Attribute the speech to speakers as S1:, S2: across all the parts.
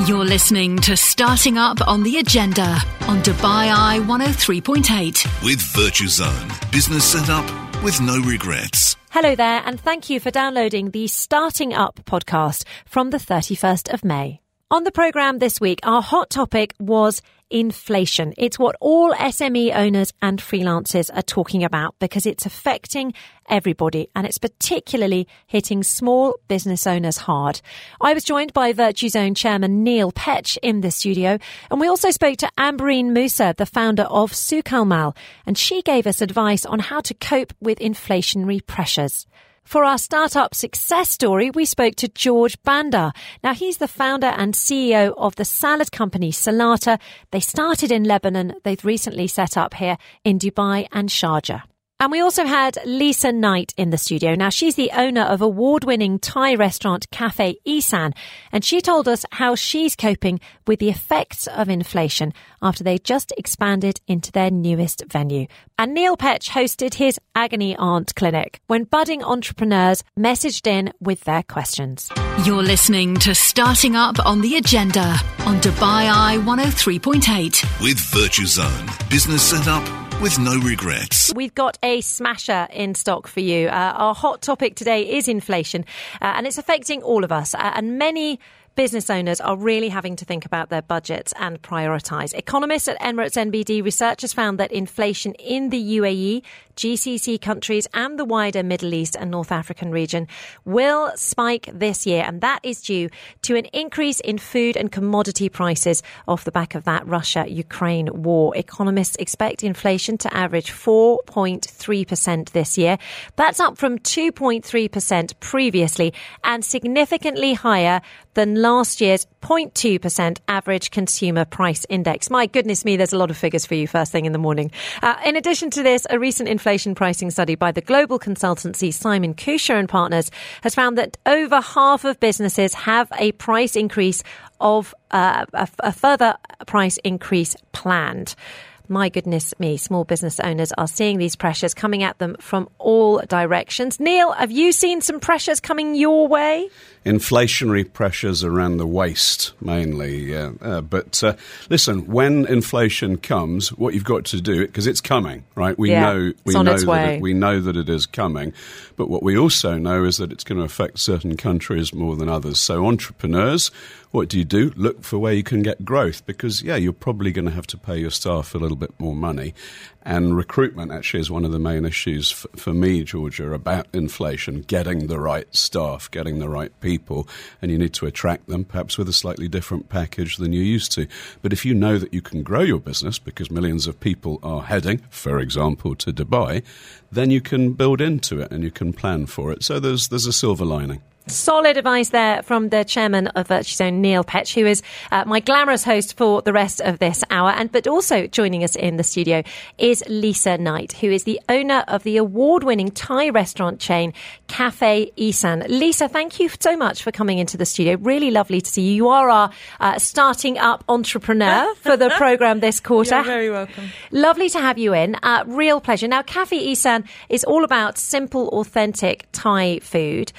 S1: You're listening to Starting Up on the Agenda on Dubai Eye 103.8
S2: with Virtuzone. Business set up with no regrets.
S3: Hello there, and thank you for downloading the Starting Up podcast from the 31st of May. On the programme this week, our hot topic was inflation. It's what all SME owners and freelancers are talking about because it's affecting everybody and it's particularly hitting small business owners hard. I was joined by Virtuzone chairman Neil Petch in the studio and we also spoke to Ambareen Musa, the founder of Souqalmal, and she gave us advice on how to cope with inflationary pressures. For our startup success story, we spoke to George Banda. Now, he's the founder and CEO of the salad company Salata. They started in Lebanon. They've recently set up here in Dubai and Sharjah. And we also had Lisa Knight in the studio. Now, she's the owner of award winning Thai restaurant Cafe Isan, and she told us how she's coping with the effects of inflation after they just expanded into their newest venue. And Neil Petch hosted his Agony Aunt clinic when budding entrepreneurs messaged in with their questions.
S1: You're listening to Starting Up on the Agenda on Dubai Eye 103.8
S2: with Virtuzone. Business set up with no regrets.
S3: We've got a smasher in stock for you. Uh, our hot topic today is inflation, uh, and it's affecting all of us. Uh, and many business owners are really having to think about their budgets and prioritise. Economists at Emirates NBD Research has found that inflation in the UAE, GCC countries, and the wider Middle East and North African region will spike this year, and that is due to an increase in food and commodity prices off the back of that Russia Ukraine war. Economists expect inflation to average 4.3% this year. That's up from 2.3% previously and significantly higher than last year's 0.2% average consumer price index. My goodness me, there's a lot of figures for you first thing in the morning. Uh, in addition to this, a recent inflation pricing study by the global consultancy Simon Kucher and Partners has found that over half of businesses have a price increase of uh, a, a further price increase planned my goodness me, small business owners are seeing these pressures coming at them from all directions. Neil, have you seen some pressures coming your way?
S4: inflationary pressures around the waist mainly. Uh, but uh, listen, when inflation comes, what you've got to do because it's coming, right? We
S3: Yeah,
S4: know we
S3: it's on
S4: know
S3: its
S4: that it, we know that it is coming. But what we also know is that it's going to affect certain countries more than others. So entrepreneurs. What do you do? Look for where you can get growth because, yeah, you're probably going to have to pay your staff a little bit more money. And recruitment actually is one of the main issues f- for me, Georgia, about inflation, getting the right staff, getting the right people. And you need to attract them, perhaps with a slightly different package than you're used to. But if you know that you can grow your business because millions of people are heading, for example, to Dubai, then you can build into it and you can plan for it. So there's, there's a silver lining.
S3: Solid advice there from the chairman of Virtuzone, Neil Petch, who is uh, my glamorous host for the rest of this hour. And but also joining us in the studio is Lisa Knight, who is the owner of the award-winning Thai restaurant chain Cafe Isan. Lisa, thank you so much for coming into the studio. Really lovely to see you. You are our uh, starting up entrepreneur for the program this quarter.
S5: You're very welcome.
S3: Lovely to have you in. Uh, real pleasure. Now, Cafe Isan is all about simple, authentic Thai food.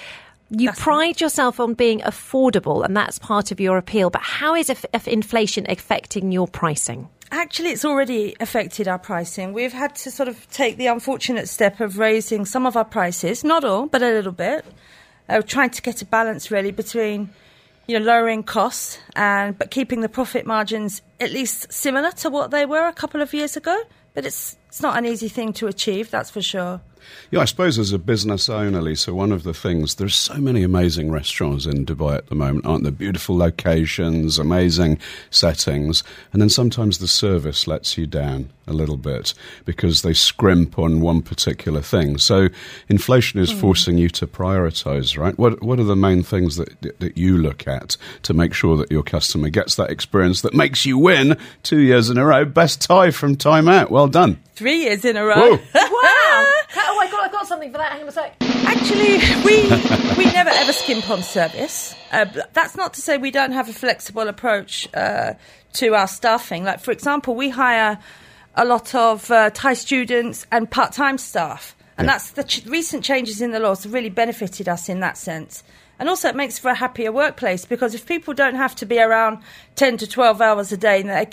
S3: You pride yourself on being affordable, and that's part of your appeal. But how is if, if inflation affecting your pricing?
S5: Actually, it's already affected our pricing. We've had to sort of take the unfortunate step of raising some of our prices, not all, but a little bit. Uh, trying to get a balance really between, you know, lowering costs and but keeping the profit margins at least similar to what they were a couple of years ago. But it's it's not an easy thing to achieve, that's for sure.
S4: Yeah, I suppose as a business owner, Lisa, one of the things, there's so many amazing restaurants in Dubai at the moment, aren't there? Beautiful locations, amazing settings, and then sometimes the service lets you down a little bit because they scrimp on one particular thing. So inflation is hmm. forcing you to prioritize, right? What, what are the main things that, that you look at to make sure that your customer gets that experience that makes you win two years in a row? Best Thai from Time Out. Well done.
S5: Three years in a row.
S4: Whoa.
S3: Wow! oh, I got, I got something for that. Hang on a sec.
S5: Actually, we we never ever skimp on service. Uh, that's not to say we don't have a flexible approach uh, to our staffing. Like, for example, we hire a lot of uh, Thai students and part-time staff, and
S4: Yeah.
S5: that's the ch- recent changes in the laws have really benefited us in that sense. And also, it makes for a happier workplace because if people don't have to be around 10 to 12 hours a day, they,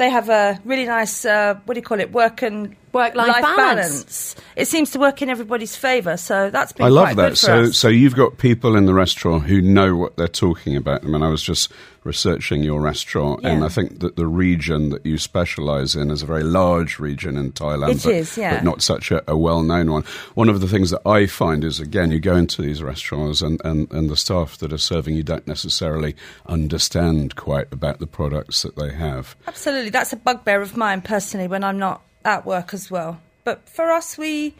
S5: they have a really nice, uh, what do you call it, work and
S3: Work-life balance.
S5: It seems to work in everybody's favour, so that's been
S4: I love
S5: quite
S4: that.
S5: good for
S4: So,
S5: us.
S4: so you've got people in the restaurant who know what they're talking about. I mean, I was just researching your restaurant, and I think that the region that you specialise in is a very large region in Thailand.
S5: It
S4: but,
S5: is, yeah.
S4: but not such a, a well-known one. One of the things that I find is, again, you go into these restaurants, and, and, and the staff that are serving you don't necessarily understand quite about the products that they have.
S5: Absolutely, that's a bugbear of mine personally when I'm not at work as well. But for us, we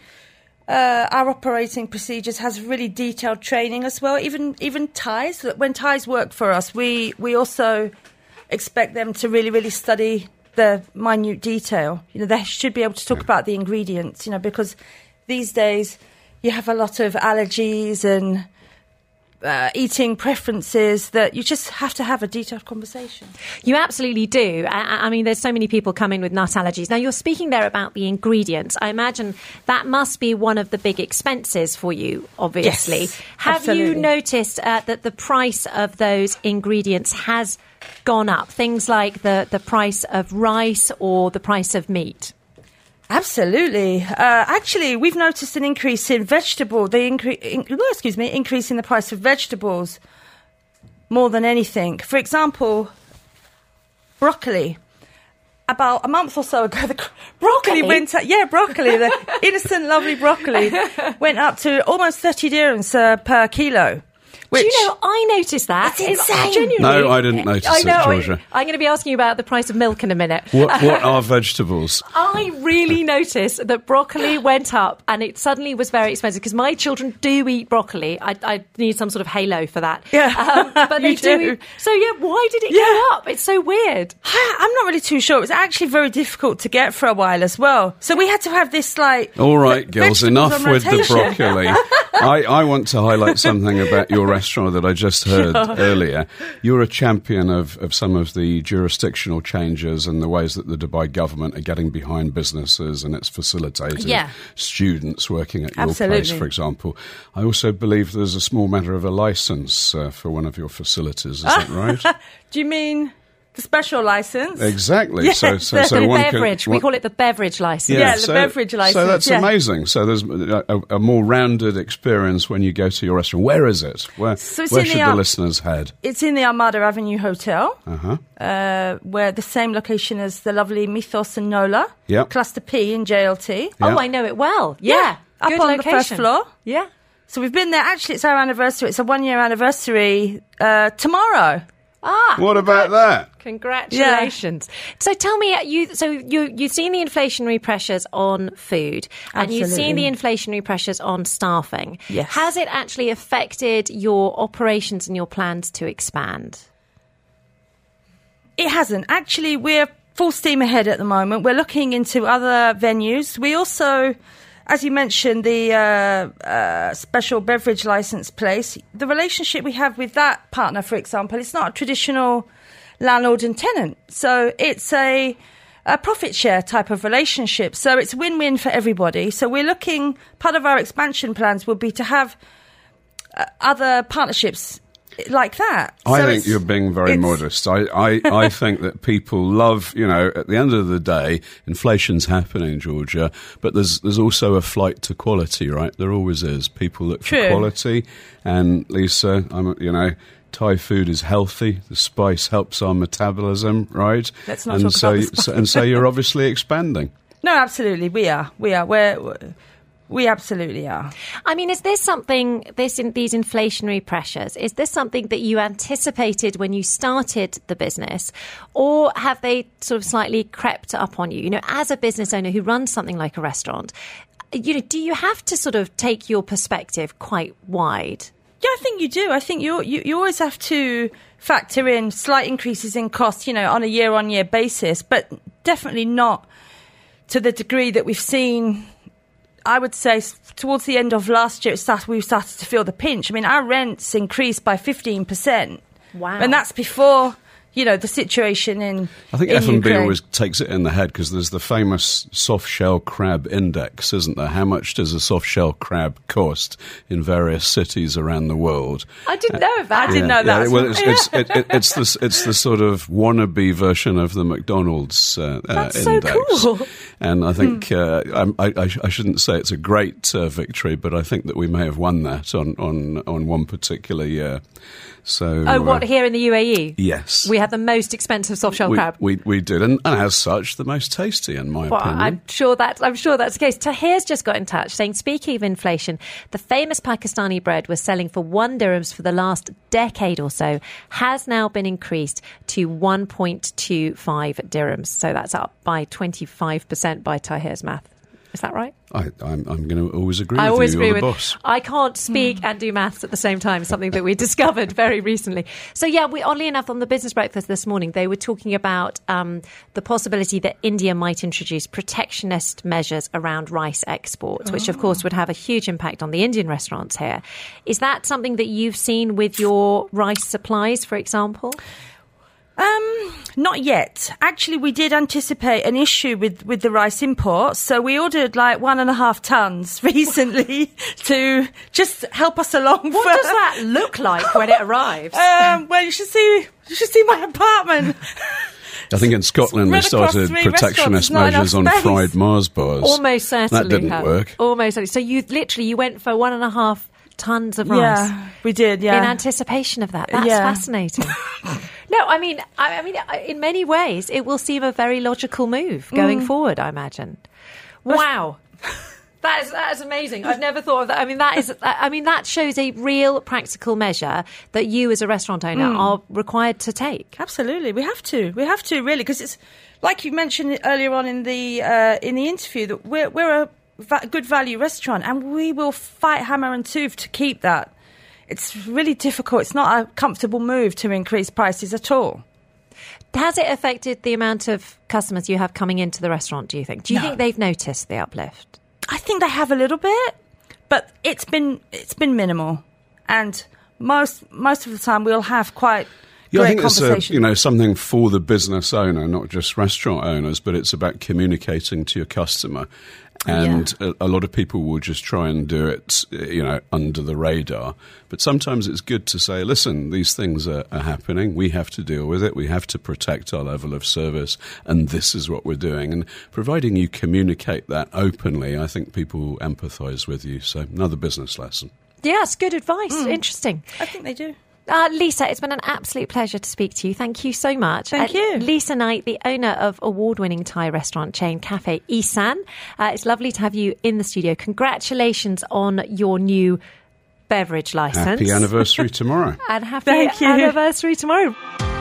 S5: uh, our operating procedures has really detailed training as well. Even even Thais, when Thais work for us, we we also expect them to really really study the minute detail. You know, they should be able to talk about the ingredients. You know, because these days you have a lot of allergies and. Uh, eating preferences that you just have to have a detailed conversation.
S3: You absolutely do. I, I mean, there's so many people come in with nut allergies. Now, you're speaking there about the ingredients. I imagine that must be one of the big expenses for you, obviously.
S5: Yes,
S3: Have you noticed uh, that the price of those ingredients has gone up? Things like the, the price of rice or the price of meat?
S5: Absolutely. Uh, actually, we've noticed an increase in vegetable. The increase, in, excuse me, increase in the price of vegetables more than anything. For example, broccoli. About a month or so ago, the broccoli
S3: Broccoli?
S5: went up. Yeah, broccoli, the innocent, lovely broccoli, went up to almost thirty dirhams uh, per kilo. Which,
S3: Do you know, I noticed that.
S5: It's insane.
S4: No, I didn't notice
S3: I
S4: it,
S3: know.
S4: Georgia.
S3: I, am going to be asking you about the price of milk in a minute.
S4: What, what are vegetables?
S3: I really noticed that broccoli went up and it suddenly was very expensive because my children do eat broccoli. I, I need some sort of halo for that.
S5: Yeah,
S3: Um, but they
S5: you
S3: do.
S5: do.
S3: eat- So, yeah, why did it
S5: Yeah.
S3: go up? It's so weird.
S5: I'm not really too sure. It was actually very difficult to get for a while as well. So we had to have this like.
S4: All right, girls, enough
S5: on
S4: with the broccoli. I, I want to highlight something about your that I just heard earlier. You're a champion of, of some of the jurisdictional changes and the ways that the Dubai government are getting behind businesses and it's facilitating
S3: Yeah.
S4: students working at your place, for example. I also believe there's a small matter of a license uh, for one of your facilities. Is that right?
S5: Do you mean the special license?
S4: exactly.
S5: Yes,
S4: so, so,
S5: the
S4: so
S3: the
S4: one can-
S3: beverage. we call it the beverage license.
S5: Yeah, the beverage license.
S4: So that's
S5: yeah.
S4: amazing. So there's a, a, a more rounded experience when you go to your restaurant. Where is it? Where,
S5: So
S4: where
S5: in the
S4: should the listeners head?
S5: It's in the Armada Avenue Hotel,
S4: Uh-huh.
S5: uh, where the same location as the lovely Mythos and Nola,
S4: Yep.
S5: Cluster P in JLT.
S3: Oh, I know it well. Yeah.
S5: Yeah, up
S3: Good
S5: on the
S3: location.
S5: first floor.
S3: Yeah.
S5: So we've been there. Actually, it's our anniversary. It's a one-year anniversary uh, tomorrow.
S3: Ah,
S4: What about that?
S3: Congratulations! So tell me, uh, you so you you've seen the inflationary pressures on food, and you've seen the inflationary pressures on staffing.
S5: Yes.
S3: Has it actually affected your operations and your plans to expand?
S5: It hasn't. Actually, we're full steam ahead at the moment. We're looking into other venues. We also, as you mentioned, the uh, uh, special beverage license place, the relationship we have with that partner, for example, it's not a traditional landlord and tenant. So it's a, a profit share type of relationship. So it's win win for everybody. So we're looking, part of our expansion plans would be to have uh, other partnerships like that.
S4: I
S5: So
S4: think you're being very modest. I, I, I think that people love, you know, at the end of the day, inflation's happening, Georgia, but there's there's also a flight to quality, right? There always is. People look for quality, and Lisa, I'm, you know. Thai food is healthy. The spice helps our metabolism, right?
S5: Let's not
S4: and
S5: talk
S4: so,
S5: about the
S4: so- and so you're obviously expanding.
S5: No, absolutely, we are. We are. We're, we absolutely are.
S3: I mean, is this something, this in, these inflationary pressures, is this something that you anticipated when you started the business, or have they sort of slightly crept up on you? You know, as a business owner who runs something like a restaurant, you know, do you have to sort of take your perspective quite wide?
S5: Yeah, I think you do. I think you you, you always have to factor in slight increases in cost, you know, on a year on year basis, but definitely not to the degree that we've seen. I would say towards the end of last year, it started, we started to feel the pinch. I mean, our rents increased by fifteen percent.
S3: Wow.
S5: and that's before you know the situation in.
S4: I think
S5: in
S4: F&B
S5: Ukraine.
S4: always takes it in the head because there's the famous soft shell crab index, isn't there? How much does a soft shell crab cost in various cities around the world?
S3: I didn't know that.
S5: I didn't know that.
S4: well, it's, it's, it, it, it's, the, it's the sort of wannabe version of the McDonald's uh, uh,
S3: That's so
S4: index.
S3: cool.
S4: And I think uh, I'm- I, I, I shouldn't say it's a great uh, victory, but I think that we may have won that on, on, on one particular year. So,
S3: Oh, what
S4: uh,
S3: here in the UAE?
S4: Yes.
S3: We had the most expensive soft shell
S4: we,
S3: crab.
S4: we, we did, and, and as such, the most tasty, in my
S3: Well,
S4: opinion.
S3: I'm sure that I'm sure that's the case. Tahir's just got in touch saying, speaking of inflation, the famous Pakistani bread was selling for one dirhams for the last decade or so, has now been increased to 1.25 dirhams. So that's up by 25% by Tahir's math. Is that right?
S4: I, I'm, I'm going to always agree
S3: I
S4: with
S3: always
S4: you.
S3: agree
S4: You're
S3: with.
S4: the boss.
S3: I can't speak and do maths at the same time. Something that we discovered very recently. So yeah, we oddly enough on the business breakfast this morning they were talking about um, the possibility that India might introduce protectionist measures around rice exports, which of course would have a huge impact on the Indian restaurants here. Is that something that you've seen with your rice supplies, for example?
S5: Um, not yet. Actually, we did anticipate an issue with, with the rice imports, so we ordered like one and a half tons recently to just help us along.
S3: What
S5: for-
S3: does that look like when it arrives?
S5: Um, well, you should see. You should see my apartment.
S4: I think in Scotland they started
S5: three
S4: protectionist measures on fried Mars bars.
S3: Almost certainly.
S4: That didn't
S3: have.
S4: work.
S3: Almost certainly. So you literally you went for one and a half tons of rice.
S5: Yeah, we did. Yeah.
S3: In anticipation of that, that's
S5: Yeah.
S3: fascinating. No, I mean, I, I mean, in many ways, it will seem a very logical move
S5: Mm.
S3: going forward. I imagine. Wow, that is that is amazing. I've never thought of that. I mean, that is. I mean, that shows a real practical measure that you, as a restaurant owner,
S5: Mm.
S3: are required to take.
S5: Absolutely, we have to. We have to really because it's like you mentioned earlier on in the uh, in the interview that we're we're a va- good value restaurant and we will fight hammer and tooth to keep that. It's really difficult. It's not a comfortable move to increase prices at all.
S3: Has it affected the amount of customers you have coming into the restaurant? Do you think? Do you
S5: No.
S3: think they've noticed the uplift?
S5: I think they have a little bit, but it's been it's been minimal, and most most of the time we'll have quite
S4: Yeah, I
S5: great
S4: think it's a, you know something for the business owner, not just restaurant owners, but it's about communicating to your customer. And a, a lot of people will just try and do it, you know, under the radar. But sometimes it's good to say, listen, these things are, are happening. We have to deal with it. We have to protect our level of service. And this is what we're doing. And providing you communicate that openly, I think people empathise with you. So another business lesson.
S3: Yes, good advice.
S5: Hmm.
S3: Interesting.
S5: I think they do.
S3: Uh, Lisa, it's been an absolute pleasure to speak to you. Thank you so much.
S5: Thank
S3: Uh,
S5: you.
S3: Lisa Knight, the owner of award winning Thai restaurant chain Cafe Isan. Uh, it's lovely to have you in the studio. Congratulations on your new beverage license.
S4: Happy anniversary tomorrow.
S3: And happy
S5: Thank you.
S3: anniversary tomorrow.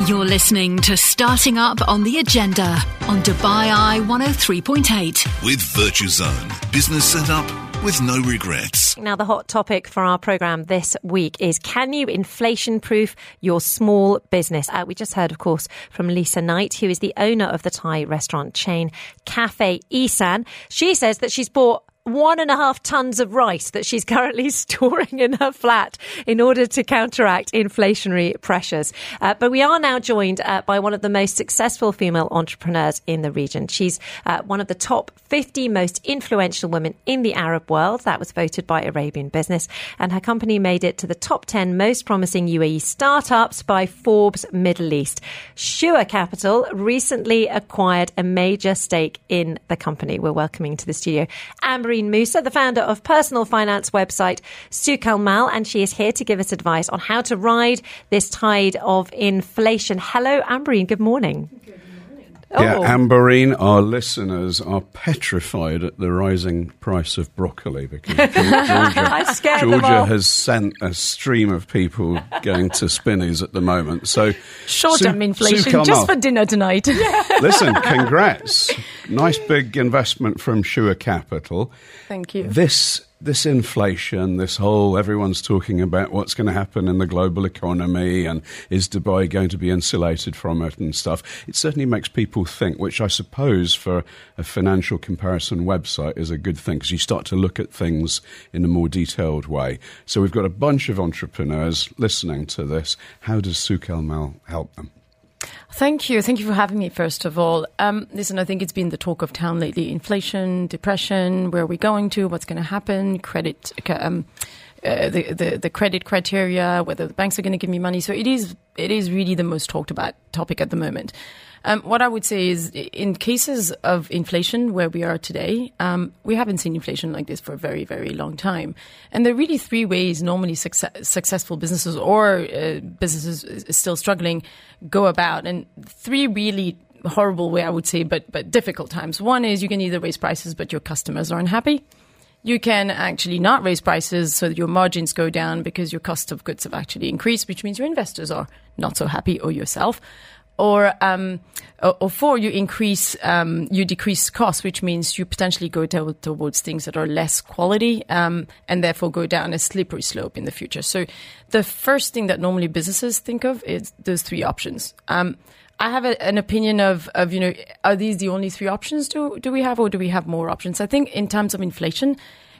S1: You're listening to Starting Up on the Agenda on Dubai Eye 103.8.
S2: With Virtuzone. Business set up with no regrets.
S3: Now, the hot topic for our programme this week is can you inflation proof your small business? Uh, we just heard, of course, from Lisa Knight, who is the owner of the Thai restaurant chain Cafe Isan. She says that she's bought one and a half tons of rice that she's currently storing in her flat in order to counteract inflationary pressures. Uh, but we are now joined uh, by one of the most successful female entrepreneurs in the region. She's uh, one of the top 50 most influential women in the Arab world. That was voted by Arabian Business. And her company made it to the top 10 most promising UAE startups by Forbes Middle East. Shuaa Capital recently acquired a major stake in the company. We're welcoming to the studio Ambareen Musa, the founder of personal finance website Souqalmal, and she is here to give us advice on how to ride this tide of inflation. Hello, Ambareen. Good morning.
S4: Yeah,
S3: Oh.
S4: Ambareen, our listeners are petrified at the rising price of broccoli because Georgia, Georgia has sent a stream of people going to Spinneys at the moment. So,
S6: Short-term inflation,
S4: Souqalmal,
S6: just for dinner tonight.
S4: listen, congrats! Nice big investment from Shuaa Capital.
S6: Thank you.
S4: This this inflation, this whole everyone's talking about what's going to happen in the global economy and is Dubai going to be insulated from it and stuff. It certainly makes people think, which I suppose for a financial comparison website is a good thing because you start to look at things in a more detailed way. So we've got a bunch of entrepreneurs listening to this. How does Souqalmal help them?
S6: Thank you. Thank you for having me, first of all. Um, listen, I think it's been the talk of town lately inflation, depression, where are we going to, what's going to happen, credit. Um, uh, the, the the credit criteria, whether the banks are going to give me money. So it is it is really the most talked about topic at the moment. Um, what I would say is, in cases of inflation where we are today, um, we haven't seen inflation like this for a very, very long time. And there are really three ways normally success, successful businesses or uh, businesses still struggling go about, and three really horrible way I would say, but but difficult times. One is you can either raise prices, but your customers are unhappy you can actually not raise prices so that your margins go down because your cost of goods have actually increased, which means your investors are not so happy or yourself. Or, um, or, four, you increase, um, you decrease costs, which means you potentially go to, towards things that are less quality, um, and therefore go down a slippery slope in the future. So the first thing that normally businesses think of is those three options. Um, I have a, an opinion of, of, you know, are these the only three options do, do we have, or do we have more options? I think in terms of inflation,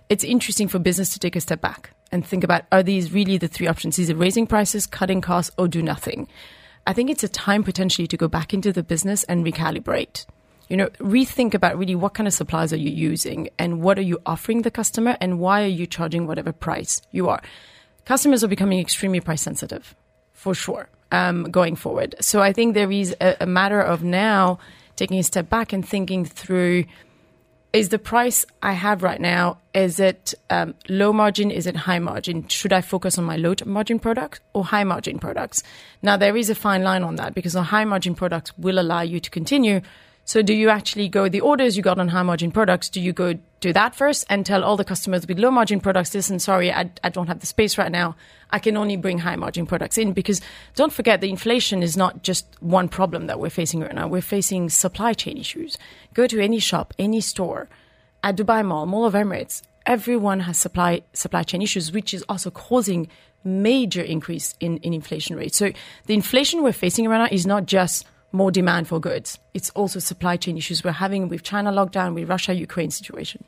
S6: it's interesting for business to take a step back and think about, are these really the three options? Is it raising prices, cutting costs, or do nothing? I think it's a time potentially to go back into the business and recalibrate. You know, rethink about really what kind of supplies are you using and what are you offering the customer and why are you charging whatever price you are. Customers are becoming extremely price sensitive, for sure um, going forward. So I think there is a, a matter of now taking a step back and thinking through is the price I have right now, is it um, low margin? Is it high margin? Should I focus on my low margin products or high margin products? Now, there is a fine line on that because the high margin products will allow you to continue so do you actually go the orders you got on high margin products? Do you go do that first and tell all the customers with low margin products, listen, sorry, I, I don't have the space right now. I can only bring high margin products in because don't forget the inflation is not just one problem that we're facing right now. We're facing supply chain issues. Go to any shop, any store, at Dubai Mall, Mall of Emirates, everyone has supply supply chain issues, which is also causing major increase in, in inflation rates. So the inflation we're facing right now is not just more demand for goods. It's also supply chain issues we're having with China lockdown, with Russia Ukraine situation.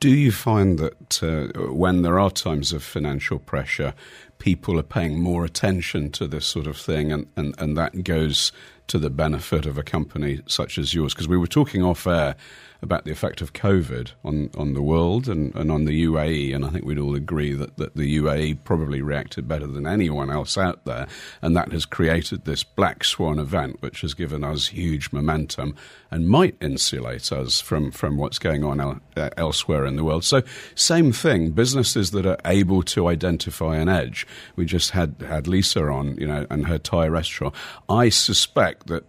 S4: Do you find that uh, when there are times of financial pressure, people are paying more attention to this sort of thing, and, and, and that goes to the benefit of a company such as yours? Because we were talking off air about the effect of COVID on, on the world and, and on the UAE. And I think we'd all agree that, that the UAE probably reacted better than anyone else out there. And that has created this black swan event, which has given us huge momentum and might insulate us from, from what's going on el- uh, elsewhere in the world. So, same thing, businesses that are able to identify an edge. We just had, had Lisa on, you know, and her Thai restaurant. I suspect that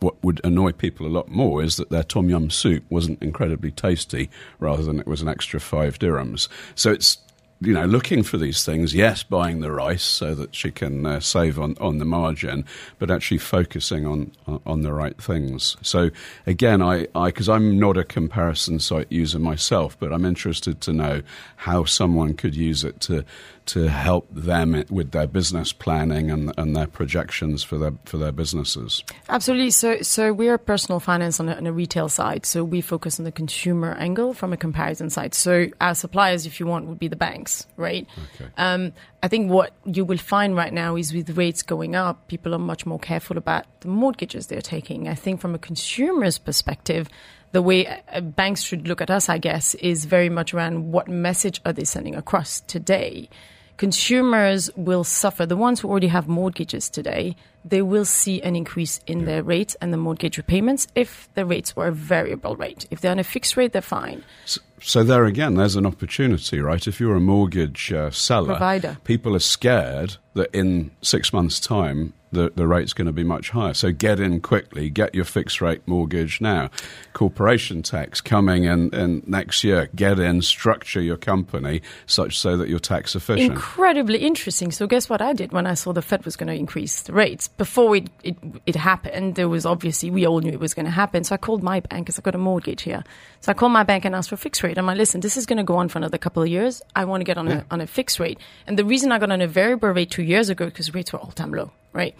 S4: what would annoy people a lot more is that their tom yum soup wasn't incredibly tasty rather than it was an extra five dirhams. So it's you know, looking for these things, yes, buying the rice so that she can uh, save on, on the margin, but actually focusing on, on the right things. So again, I, I, cause I'm not a comparison site user myself, but I'm interested to know how someone could use it to, to help them with their business planning and, and their projections for their for their businesses.
S6: Absolutely. So so we're personal finance on a, on a, retail side. So we focus on the consumer angle from a comparison side. So our suppliers, if you want, would be the banks, right? Okay. Um, I think what you will find right now is with rates going up, people are much more careful about the mortgages they're taking. I think from a consumer's perspective the way uh, banks should look at us, I guess, is very much around what message are they sending across today consumers will suffer. The ones who already have mortgages today, they will see an increase in yeah. their rates and the mortgage repayments if the rates were a variable rate. If they're on a fixed rate, they're fine.
S4: So, so there again, there's an opportunity, right? If you're a mortgage uh, seller,
S6: Provider.
S4: people are scared that in six months' time the, the rate's going to be much higher. So get in quickly, get your fixed rate mortgage now. Corporation tax coming in, in next year. Get in, structure your company such so that you're tax efficient.
S6: Incredibly interesting. So guess what I did when I saw the Fed was going to increase the rates? Before it, it, it happened, there was obviously, we all knew it was going to happen. So I called my bank because I've got a mortgage here. So I called my bank and asked for a fixed rate. I'm like, listen, this is going to go on for another couple of years. I want to get on, yeah. a, on a fixed rate. And the reason I got on a variable rate two years ago, because rates were all time low right?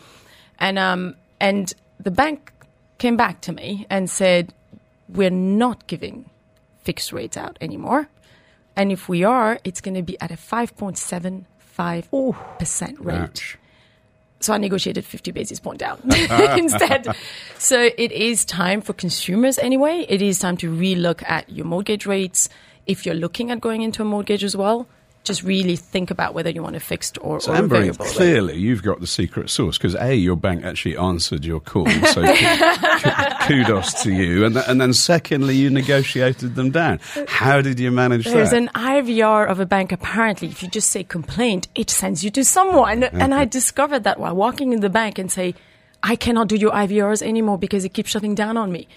S6: And um, and the bank came back to me and said, "We're not giving fixed rates out anymore, and if we are, it's going to be at a five point seven five percent rate." So I negotiated 50 basis point down instead. So it is time for consumers anyway. It is time to relook at your mortgage rates. If you're looking at going into a mortgage as well, just really think about whether you want a fixed or,
S4: so
S6: or
S4: Amber,
S6: variable.
S4: clearly you've got the secret sauce because a your bank actually answered your call, so kudos to you, and, th- and then secondly you negotiated them down. How did you manage
S6: There's
S4: that?
S6: There's an IVR of a bank. Apparently, if you just say complaint, it sends you to someone. And I discovered that while walking in the bank and say, I cannot do your IVRs anymore because it keeps shutting down on me.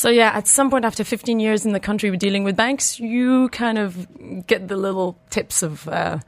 S6: So yeah, at some point after 15 years in the country we're dealing with banks, you kind of get the little tips of uh,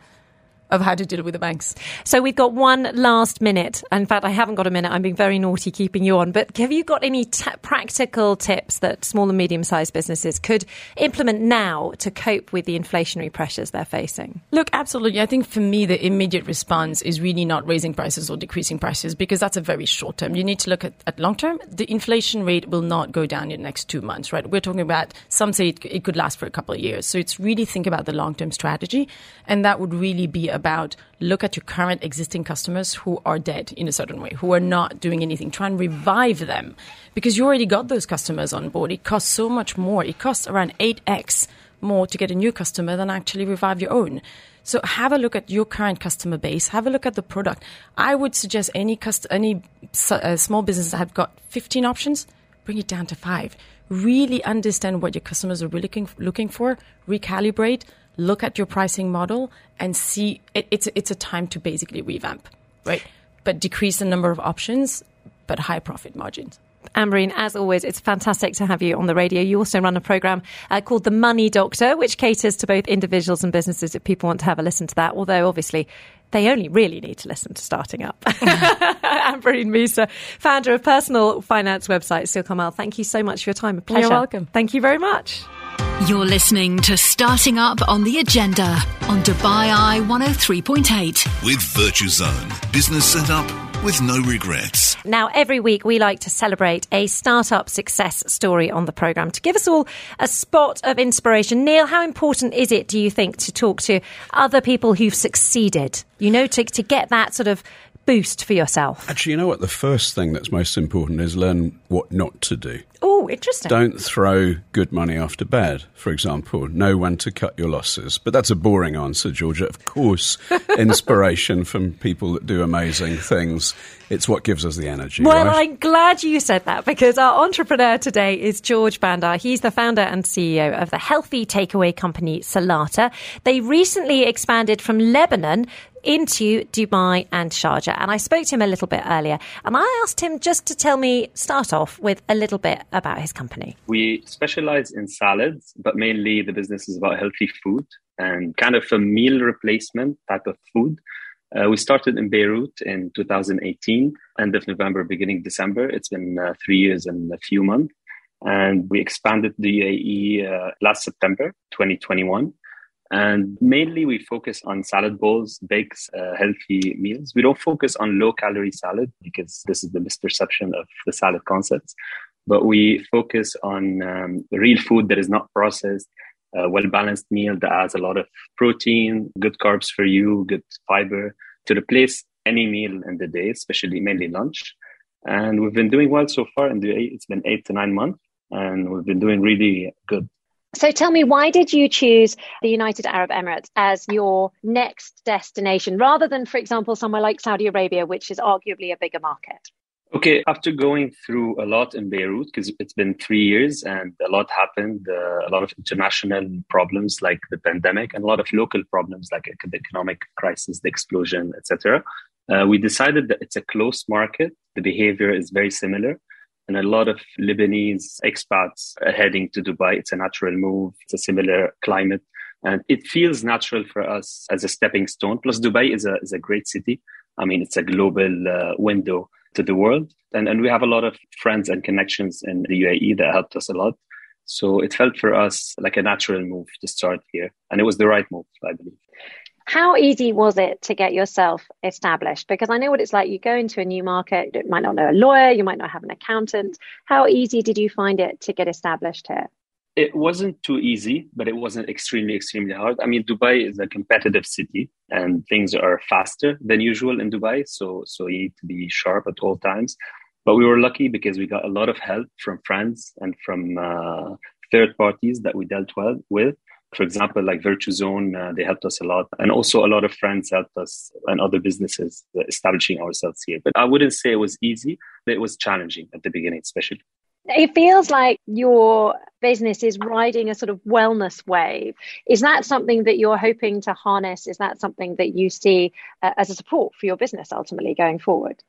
S6: of how to deal with the banks.
S3: So we've got one last minute. In fact, I haven't got a minute. I'm being very naughty keeping you on. But have you got any t- practical tips that small and medium sized businesses could implement now to cope with the inflationary pressures they're facing?
S6: Look, absolutely. I think for me, the immediate response is really not raising prices or decreasing prices because that's a very short term. You need to look at, at long term. The inflation rate will not go down in the next two months, right? We're talking about some say it, it could last for a couple of years. So it's really think about the long term strategy. And that would really be about look at your current existing customers who are dead in a certain way, who are not doing anything. Try and revive them because you already got those customers on board. It costs so much more. It costs around 8x more to get a new customer than actually revive your own. So have a look at your current customer base. Have a look at the product. I would suggest any cust- any uh, small business that have got 15 options, bring it down to five. Really understand what your customers are really looking, looking for. Recalibrate. Look at your pricing model and see. It, it's it's a time to basically revamp, right? But decrease the number of options, but high profit margins.
S3: Ambareen, as always, it's fantastic to have you on the radio. You also run a program uh, called The Money Doctor, which caters to both individuals and businesses if people want to have a listen to that. Although, obviously, they only really need to listen to Starting Up. Ambareen Musa, founder of personal finance website Silk Thank you so much for your time. A pleasure.
S6: You're welcome.
S3: Thank you very much.
S1: You're listening to Starting Up on the Agenda on Dubai Eye 103.8.
S2: With Virtuzone, business set up with no regrets.
S3: Now, every week we like to celebrate a startup success story on the programme to give us all a spot of inspiration. Neil, how important is it, do you think, to talk to other people who've succeeded? You know, to, to get that sort of boost for yourself?
S4: Actually, you know what? The first thing that's most important is learn what not to do.
S3: Oh, interesting.
S4: Don't throw good money after bad, for example. Know when to cut your losses. But that's a boring answer, Georgia. Of course, inspiration from people that do amazing things. It's what gives us the energy.
S3: Well,
S4: right?
S3: I'm glad you said that because our entrepreneur today is George Bandar. He's the founder and CEO of the healthy takeaway company Salata. They recently expanded from Lebanon into Dubai and Sharjah. And I spoke to him a little bit earlier and I asked him just to tell me, start off with a little bit about his company.
S7: We specialize in salads, but mainly the business is about healthy food and kind of a meal replacement type of food. Uh, we started in Beirut in 2018, end of November, beginning December. It's been uh, three years and a few months. And we expanded the UAE uh, last September 2021. And mainly we focus on salad bowls, bakes, uh, healthy meals. We don't focus on low calorie salad because this is the misperception of the salad concepts. But we focus on um, real food that is not processed, a well balanced meal that has a lot of protein, good carbs for you, good fiber to replace any meal in the day, especially mainly lunch. And we've been doing well so far in the UAE. It's been eight to nine months and we've been doing really good.
S3: So tell me, why did you choose the United Arab Emirates as your next destination rather than, for example, somewhere like Saudi Arabia, which is arguably a bigger market?
S7: Okay, after going through a lot in Beirut, because it's been three years and a lot happened, uh, a lot of international problems like the pandemic and a lot of local problems like the economic crisis, the explosion, etc. Uh, we decided that it's a closed market. The behavior is very similar and a lot of Lebanese expats are heading to Dubai. It's a natural move. It's a similar climate. And it feels natural for us as a stepping stone. Plus, Dubai is a, is a great city. I mean, it's a global uh, window to the world. And, and we have a lot of friends and connections in the UAE that helped us a lot. So it felt for us like a natural move to start here. And it was the right move, I believe.
S3: How easy was it to get yourself established? Because I know what it's like. You go into a new market, you might not know a lawyer, you might not have an accountant. How easy did you find it to get established here?
S7: It wasn't too easy, but it wasn't extremely, extremely hard. I mean, Dubai is a competitive city and things are faster than usual in Dubai. So, so you need to be sharp at all times. But we were lucky because we got a lot of help from friends and from uh, third parties that we dealt well with. For example, like Virtuzone, uh, they helped us a lot. And also a lot of friends helped us and other businesses establishing ourselves here. But I wouldn't say it was easy, but it was challenging at the beginning, especially.
S8: It feels like your business is riding a sort of wellness wave. Is that something that you're hoping to harness? Is that something that you see uh, as a support for your business ultimately going forward?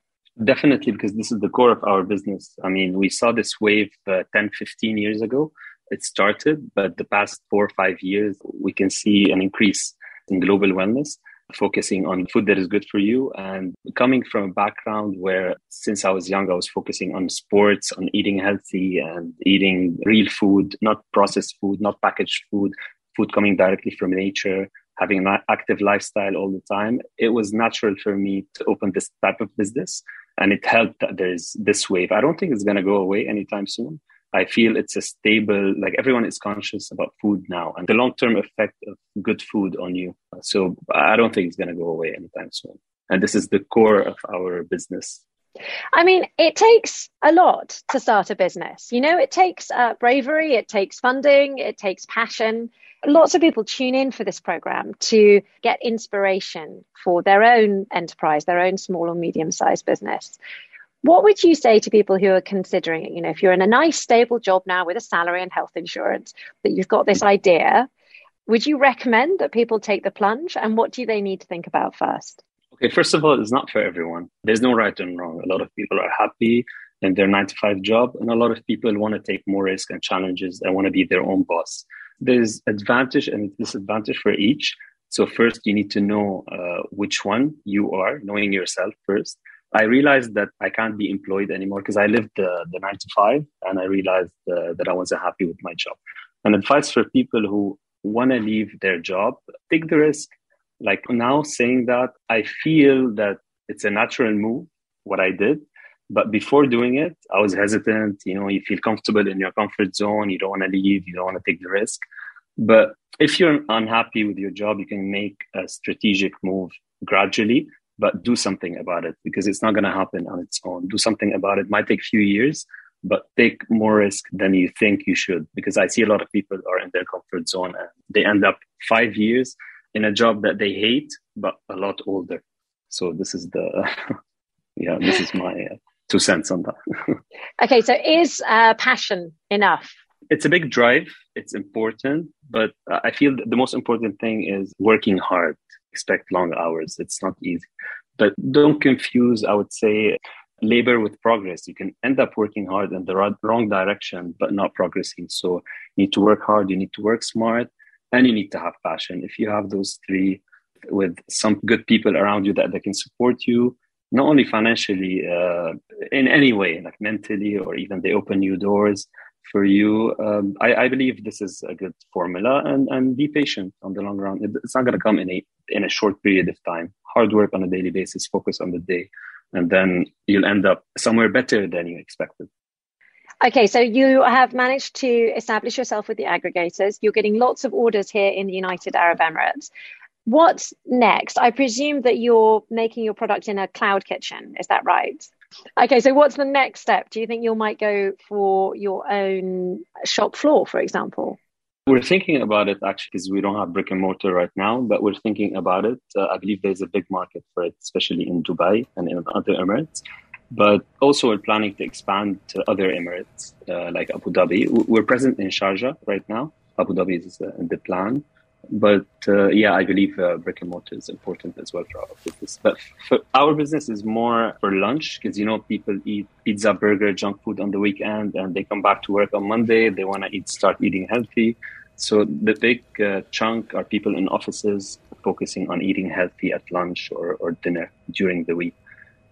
S7: Definitely, because this is the core of our business. I mean, we saw this wave uh, 10, 15 years ago. It started, but the past four or five years, we can see an increase in global wellness, focusing on food that is good for you. And coming from a background where, since I was young, I was focusing on sports, on eating healthy and eating real food, not processed food, not packaged food, food coming directly from nature, having an active lifestyle all the time, it was natural for me to open this type of business and it helped that there's this wave. I don't think it's going to go away anytime soon. I feel it's a stable, like everyone is conscious about food now and the long term effect of good food on you. So I don't think it's going to go away anytime soon. And this is the core of our business.
S8: I mean, it takes a lot to start a business. You know, it takes uh, bravery, it takes funding, it takes passion. Lots of people tune in for this program to get inspiration for their own enterprise, their own small or medium sized business. What would you say to people who are considering it? You know, if you're in a nice, stable job now with a salary and health insurance, but you've got this idea, would you recommend that people take the plunge? And what do they need to think about first?
S7: Okay, first of all, it's not for everyone. There's no right and wrong. A lot of people are happy in their nine to five job, and a lot of people want to take more risk and challenges and want to be their own boss there's advantage and disadvantage for each. So first, you need to know uh, which one you are, knowing yourself first. I realized that I can't be employed anymore because I lived the, the nine to five, and I realized uh, that I wasn't happy with my job. And advice for people who want to leave their job, take the risk. Like now, saying that, I feel that it's a natural move. What I did, but before doing it, I was hesitant. You know, you feel comfortable in your comfort zone. You don't want to leave. You don't want to take the risk. But if you're unhappy with your job, you can make a strategic move gradually, but do something about it because it's not going to happen on its own. Do something about it. Might take a few years, but take more risk than you think you should because I see a lot of people are in their comfort zone and they end up five years in a job that they hate, but a lot older. So this is the, yeah, this is my uh, two cents on that.
S8: okay, so is uh, passion enough?
S7: It's a big drive. It's important, but I feel the most important thing is working hard. Expect long hours. It's not easy, but don't confuse. I would say labor with progress. You can end up working hard in the wrong direction, but not progressing. So you need to work hard. You need to work smart, and you need to have passion. If you have those three, with some good people around you that, that can support you, not only financially, uh, in any way, like mentally, or even they open new doors for you. Um, I, I, believe this is a good formula, and, and be patient on the long run. It's not going to come in a in a short period of time. Hard work on a daily basis, focus on the day, and then you'll end up somewhere better than you expected.
S8: Okay, so you have managed to establish yourself with the aggregators. You're getting lots of orders here in the United Arab Emirates. What's next? I presume that you're making your product in a cloud kitchen. Is that right? Okay, so what's the next step? Do you think you might go for your own shop floor, for example?
S7: We're thinking about it actually because we don't have brick and mortar right now, but we're thinking about it. Uh, I believe there's a big market for it, especially in Dubai and in other Emirates. But also, we're planning to expand to other Emirates uh, like Abu Dhabi. We're present in Sharjah right now. Abu Dhabi is uh, in the plan but uh, yeah, I believe uh, brick and mortar is important as well for our business. But for our business is more for lunch because you know people eat pizza, burger, junk food on the weekend, and they come back to work on Monday. They want to eat, start eating healthy. So the big uh, chunk are people in offices focusing on eating healthy at lunch or, or dinner during the week.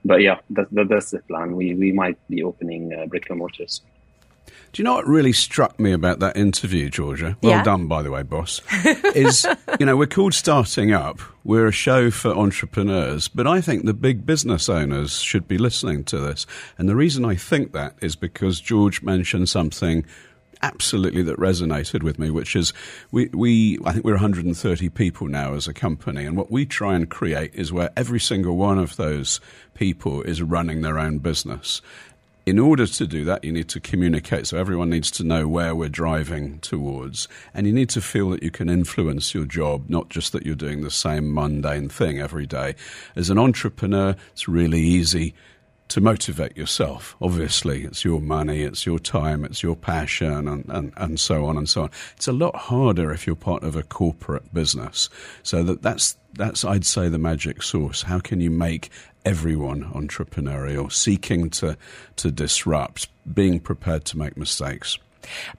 S7: But yeah, that, that, that's the plan. We we might be opening uh, brick and mortars.
S4: Do you know what really struck me about that interview, Georgia? Well
S8: yeah.
S4: done, by the way, boss. is, you know, we're called Starting Up. We're a show for entrepreneurs, but I think the big business owners should be listening to this. And the reason I think that is because George mentioned something absolutely that resonated with me, which is we, we I think we're 130 people now as a company, and what we try and create is where every single one of those people is running their own business. In order to do that, you need to communicate. So everyone needs to know where we're driving towards. And you need to feel that you can influence your job, not just that you're doing the same mundane thing every day. As an entrepreneur, it's really easy to motivate yourself. Obviously, it's your money, it's your time, it's your passion, and, and, and so on and so on. It's a lot harder if you're part of a corporate business. So that that's that's I'd say the magic sauce. How can you make everyone entrepreneurial, seeking to to disrupt, being prepared to make mistakes?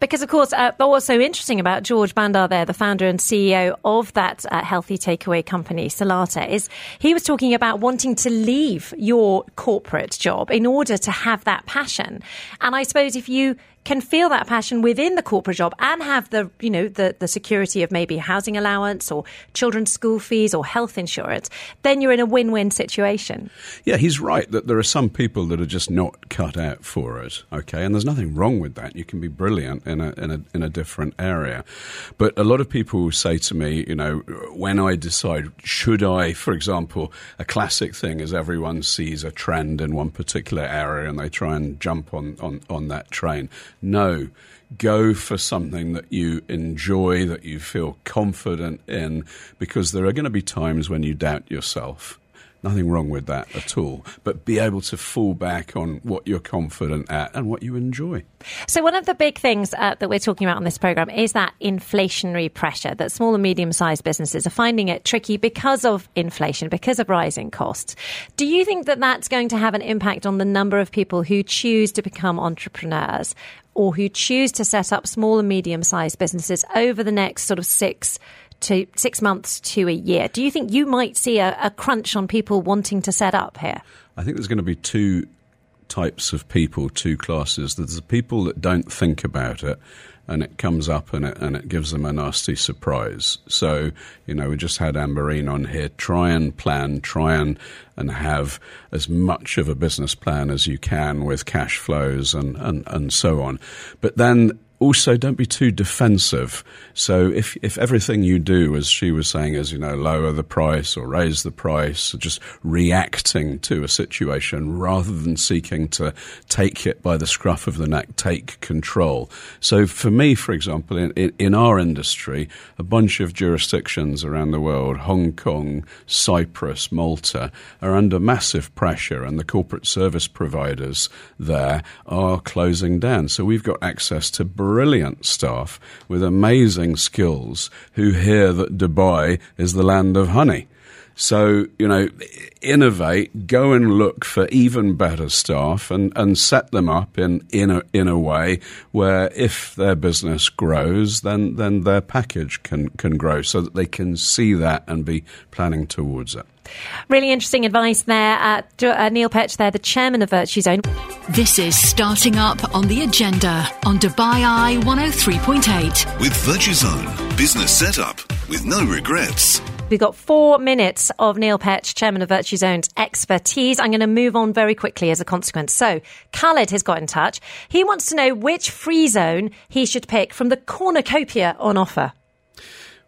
S3: Because, of course, uh, what's so interesting about George Bandar there, the founder and CEO of that uh, healthy takeaway company, Salata, is he was talking about wanting to leave your corporate job in order to have that passion. And I suppose if you can feel that passion within the corporate job and have the you know the the security of maybe housing allowance or children's school fees or health insurance then you're in a win-win situation.
S4: Yeah he's right that there are some people that are just not cut out for it okay? And there's nothing wrong with that. You can be brilliant in a in a in a different area. But a lot of people say to me you know when i decide should i for example a classic thing is everyone sees a trend in one particular area and they try and jump on on on that train no, go for something that you enjoy, that you feel confident in, because there are going to be times when you doubt yourself. Nothing wrong with that at all. But be able to fall back on what you're confident at and what you enjoy.
S3: So, one of the big things uh, that we're talking about on this program is that inflationary pressure that small and medium sized businesses are finding it tricky because of inflation, because of rising costs. Do you think that that's going to have an impact on the number of people who choose to become entrepreneurs or who choose to set up small and medium sized businesses over the next sort of six to six months to a year. Do you think you might see a, a crunch on people wanting to set up here?
S4: I think there's going to be two types of people, two classes. There's the people that don't think about it and it comes up and it, and it gives them a nasty surprise. So, you know, we just had Ambareen on here. Try and plan, try and, and have as much of a business plan as you can with cash flows and, and, and so on. But then also don't be too defensive. So if if everything you do, as she was saying, is you know lower the price or raise the price, just reacting to a situation rather than seeking to take it by the scruff of the neck, take control. So for me, for example, in, in our industry, a bunch of jurisdictions around the world, Hong Kong, Cyprus, Malta, are under massive pressure, and the corporate service providers there are closing down. So we've got access to brilliant staff with amazing skills who hear that Dubai is the land of honey. So, you know, innovate, go and look for even better staff and, and set them up in, in, a, in a way where if their business grows, then, then their package can, can grow so that they can see that and be planning towards it.
S3: Really interesting advice there. Uh, uh, Neil Petch there, the chairman of Virtuzone.
S1: This is Starting Up on the Agenda on Dubai Eye 103.8.
S2: With Virtuzone, business setup with no regrets.
S3: We've got four minutes of Neil Petch, chairman of Virtuzone's expertise. I'm going to move on very quickly as a consequence. So, Khaled has got in touch. He wants to know which free zone he should pick from the cornucopia on offer.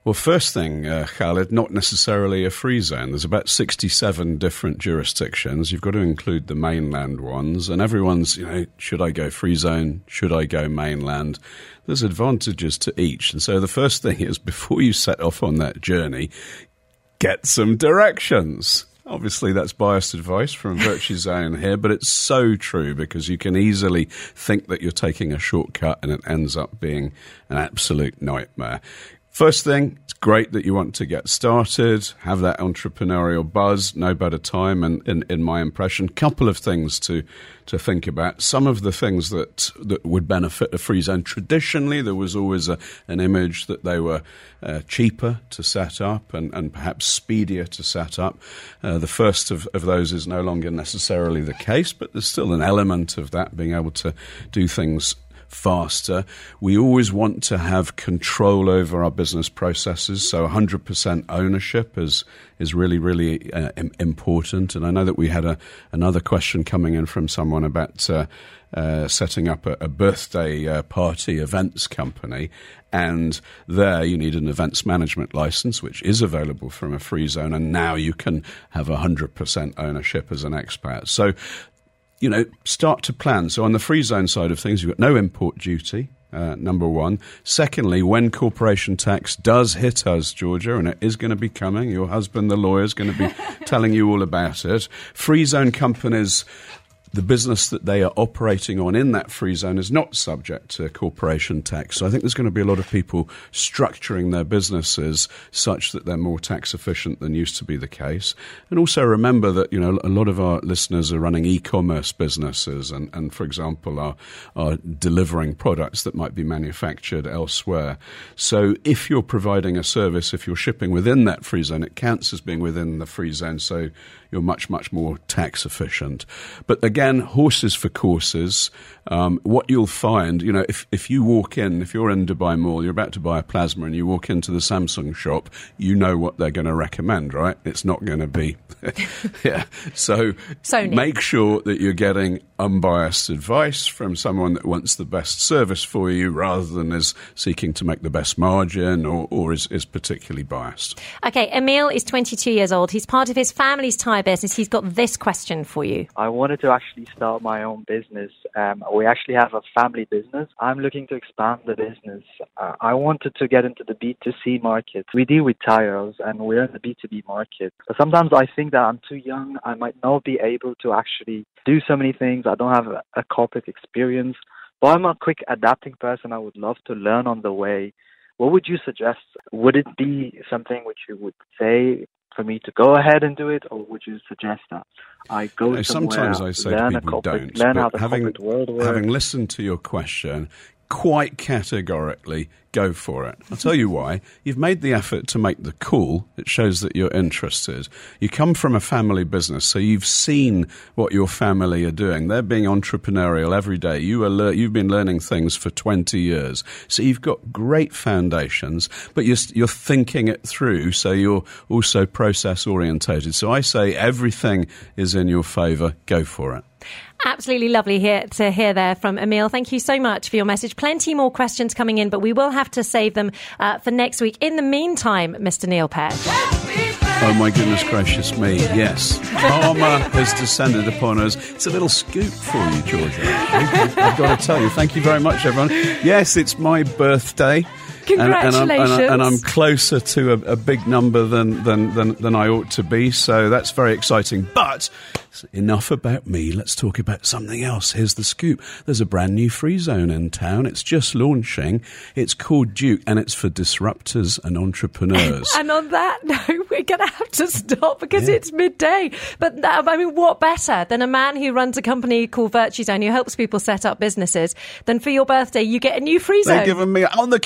S4: Well, first thing, uh, Khaled, not necessarily a free zone. There's about 67 different jurisdictions. You've got to include the mainland ones, and everyone's, you know, should I go free zone? Should I go mainland? There's advantages to each. And so the first thing is before you set off on that journey, get some directions. Obviously, that's biased advice from Virtuzone here, but it's so true because you can easily think that you're taking a shortcut and it ends up being an absolute nightmare. First thing, it's great that you want to get started, have that entrepreneurial buzz, no better time, and in, in my impression, couple of things to to think about. Some of the things that that would benefit a free zone. Traditionally, there was always a, an image that they were uh, cheaper to set up and, and perhaps speedier to set up. Uh, the first of, of those is no longer necessarily the case, but there's still an element of that being able to do things faster. We always want to have control over our business processes, so 100% ownership is is really really uh, important. And I know that we had a another question coming in from someone about. Uh, uh, setting up a, a birthday uh, party events company, and there you need an events management license, which is available from a free zone, and now you can have 100% ownership as an expat. So you know, start to plan. So on the free zone side of things, you've got no import duty. Uh, number one. Secondly, when corporation tax does hit us, Georgia, and it is going to be coming, your husband, the lawyer, is going to be telling you all about it. Free zone companies the business that they are operating on in that free zone is not subject to corporation tax. So I think there's going to be a lot of people structuring their businesses such that they're more tax efficient than used to be the case. And also remember that, you know, a lot of our listeners are running e-commerce businesses and, and for example, are, are delivering products that might be manufactured elsewhere. So if you're providing a service, if you're shipping within that free zone, it counts as being within the free zone. So you're much, much more tax efficient. But again, horses for courses. Um, what you'll find, you know, if, if you walk in, if you're in Dubai Mall, you're about to buy a plasma and you walk into the Samsung shop, you know what they're going to recommend, right? It's not going to be, yeah. So
S3: Sony.
S4: make sure that you're getting unbiased advice from someone that wants the best service for you rather than is seeking to make the best margin or, or is, is particularly biased.
S3: Okay, Emil is 22 years old. He's part of his family's tyre business. He's got this question for you.
S9: I wanted to actually start my own business. Um, we actually have a family business. I'm looking to expand the business. Uh, I wanted to get into the B2C market. We deal with tires and we're in the B2B market. But sometimes I think that I'm too young. I might not be able to actually do so many things. I don't have a, a corporate experience. But I'm a quick adapting person. I would love to learn on the way. What would you suggest? Would it be something which you would say for me to go ahead and do it, or would you suggest that I go somewhere,
S4: sometimes I say
S9: learn
S4: to people
S9: corporate,
S4: don't,
S9: learn how the
S4: having,
S9: corporate world works?
S4: having listened to your question, quite categorically go for it. I'll tell you why. You've made the effort to make the call. It shows that you're interested. You come from a family business, so you've seen what your family are doing. They're being entrepreneurial every day. You are le- you've been learning things for 20 years. So you've got great foundations, but you're, you're thinking it through, so you're also process orientated. So I say everything is in your favor. Go for it.
S3: Absolutely lovely here to hear there from Emil. Thank you so much for your message. Plenty more questions coming in, but we will have to save them uh, for next week. In the meantime, Mr. Neil Petch.
S4: Oh my goodness gracious me! Yes, karma has descended upon us. It's a little scoop for you, Georgia. I've, I've got to tell you, thank you very much, everyone. Yes, it's my birthday. And, and, I'm, and,
S3: Congratulations.
S4: I, and I'm closer to a, a big number than, than, than, than I ought to be, so that's very exciting. But enough about me. Let's talk about something else. Here's the scoop. There's a brand new free zone in town. It's just launching. It's called DUQE, and it's for disruptors and entrepreneurs.
S3: And on that note, we're going to have to stop because
S4: Yeah.
S3: it's midday. But that, I mean, what better than a man who runs a company called Virtuzone who helps people set up businesses? Than for your birthday, you get a new free zone.
S4: They've given me on the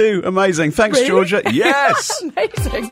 S4: QE2. Amazing. Thanks,
S3: Really?
S4: Georgia. Yes.
S3: Amazing.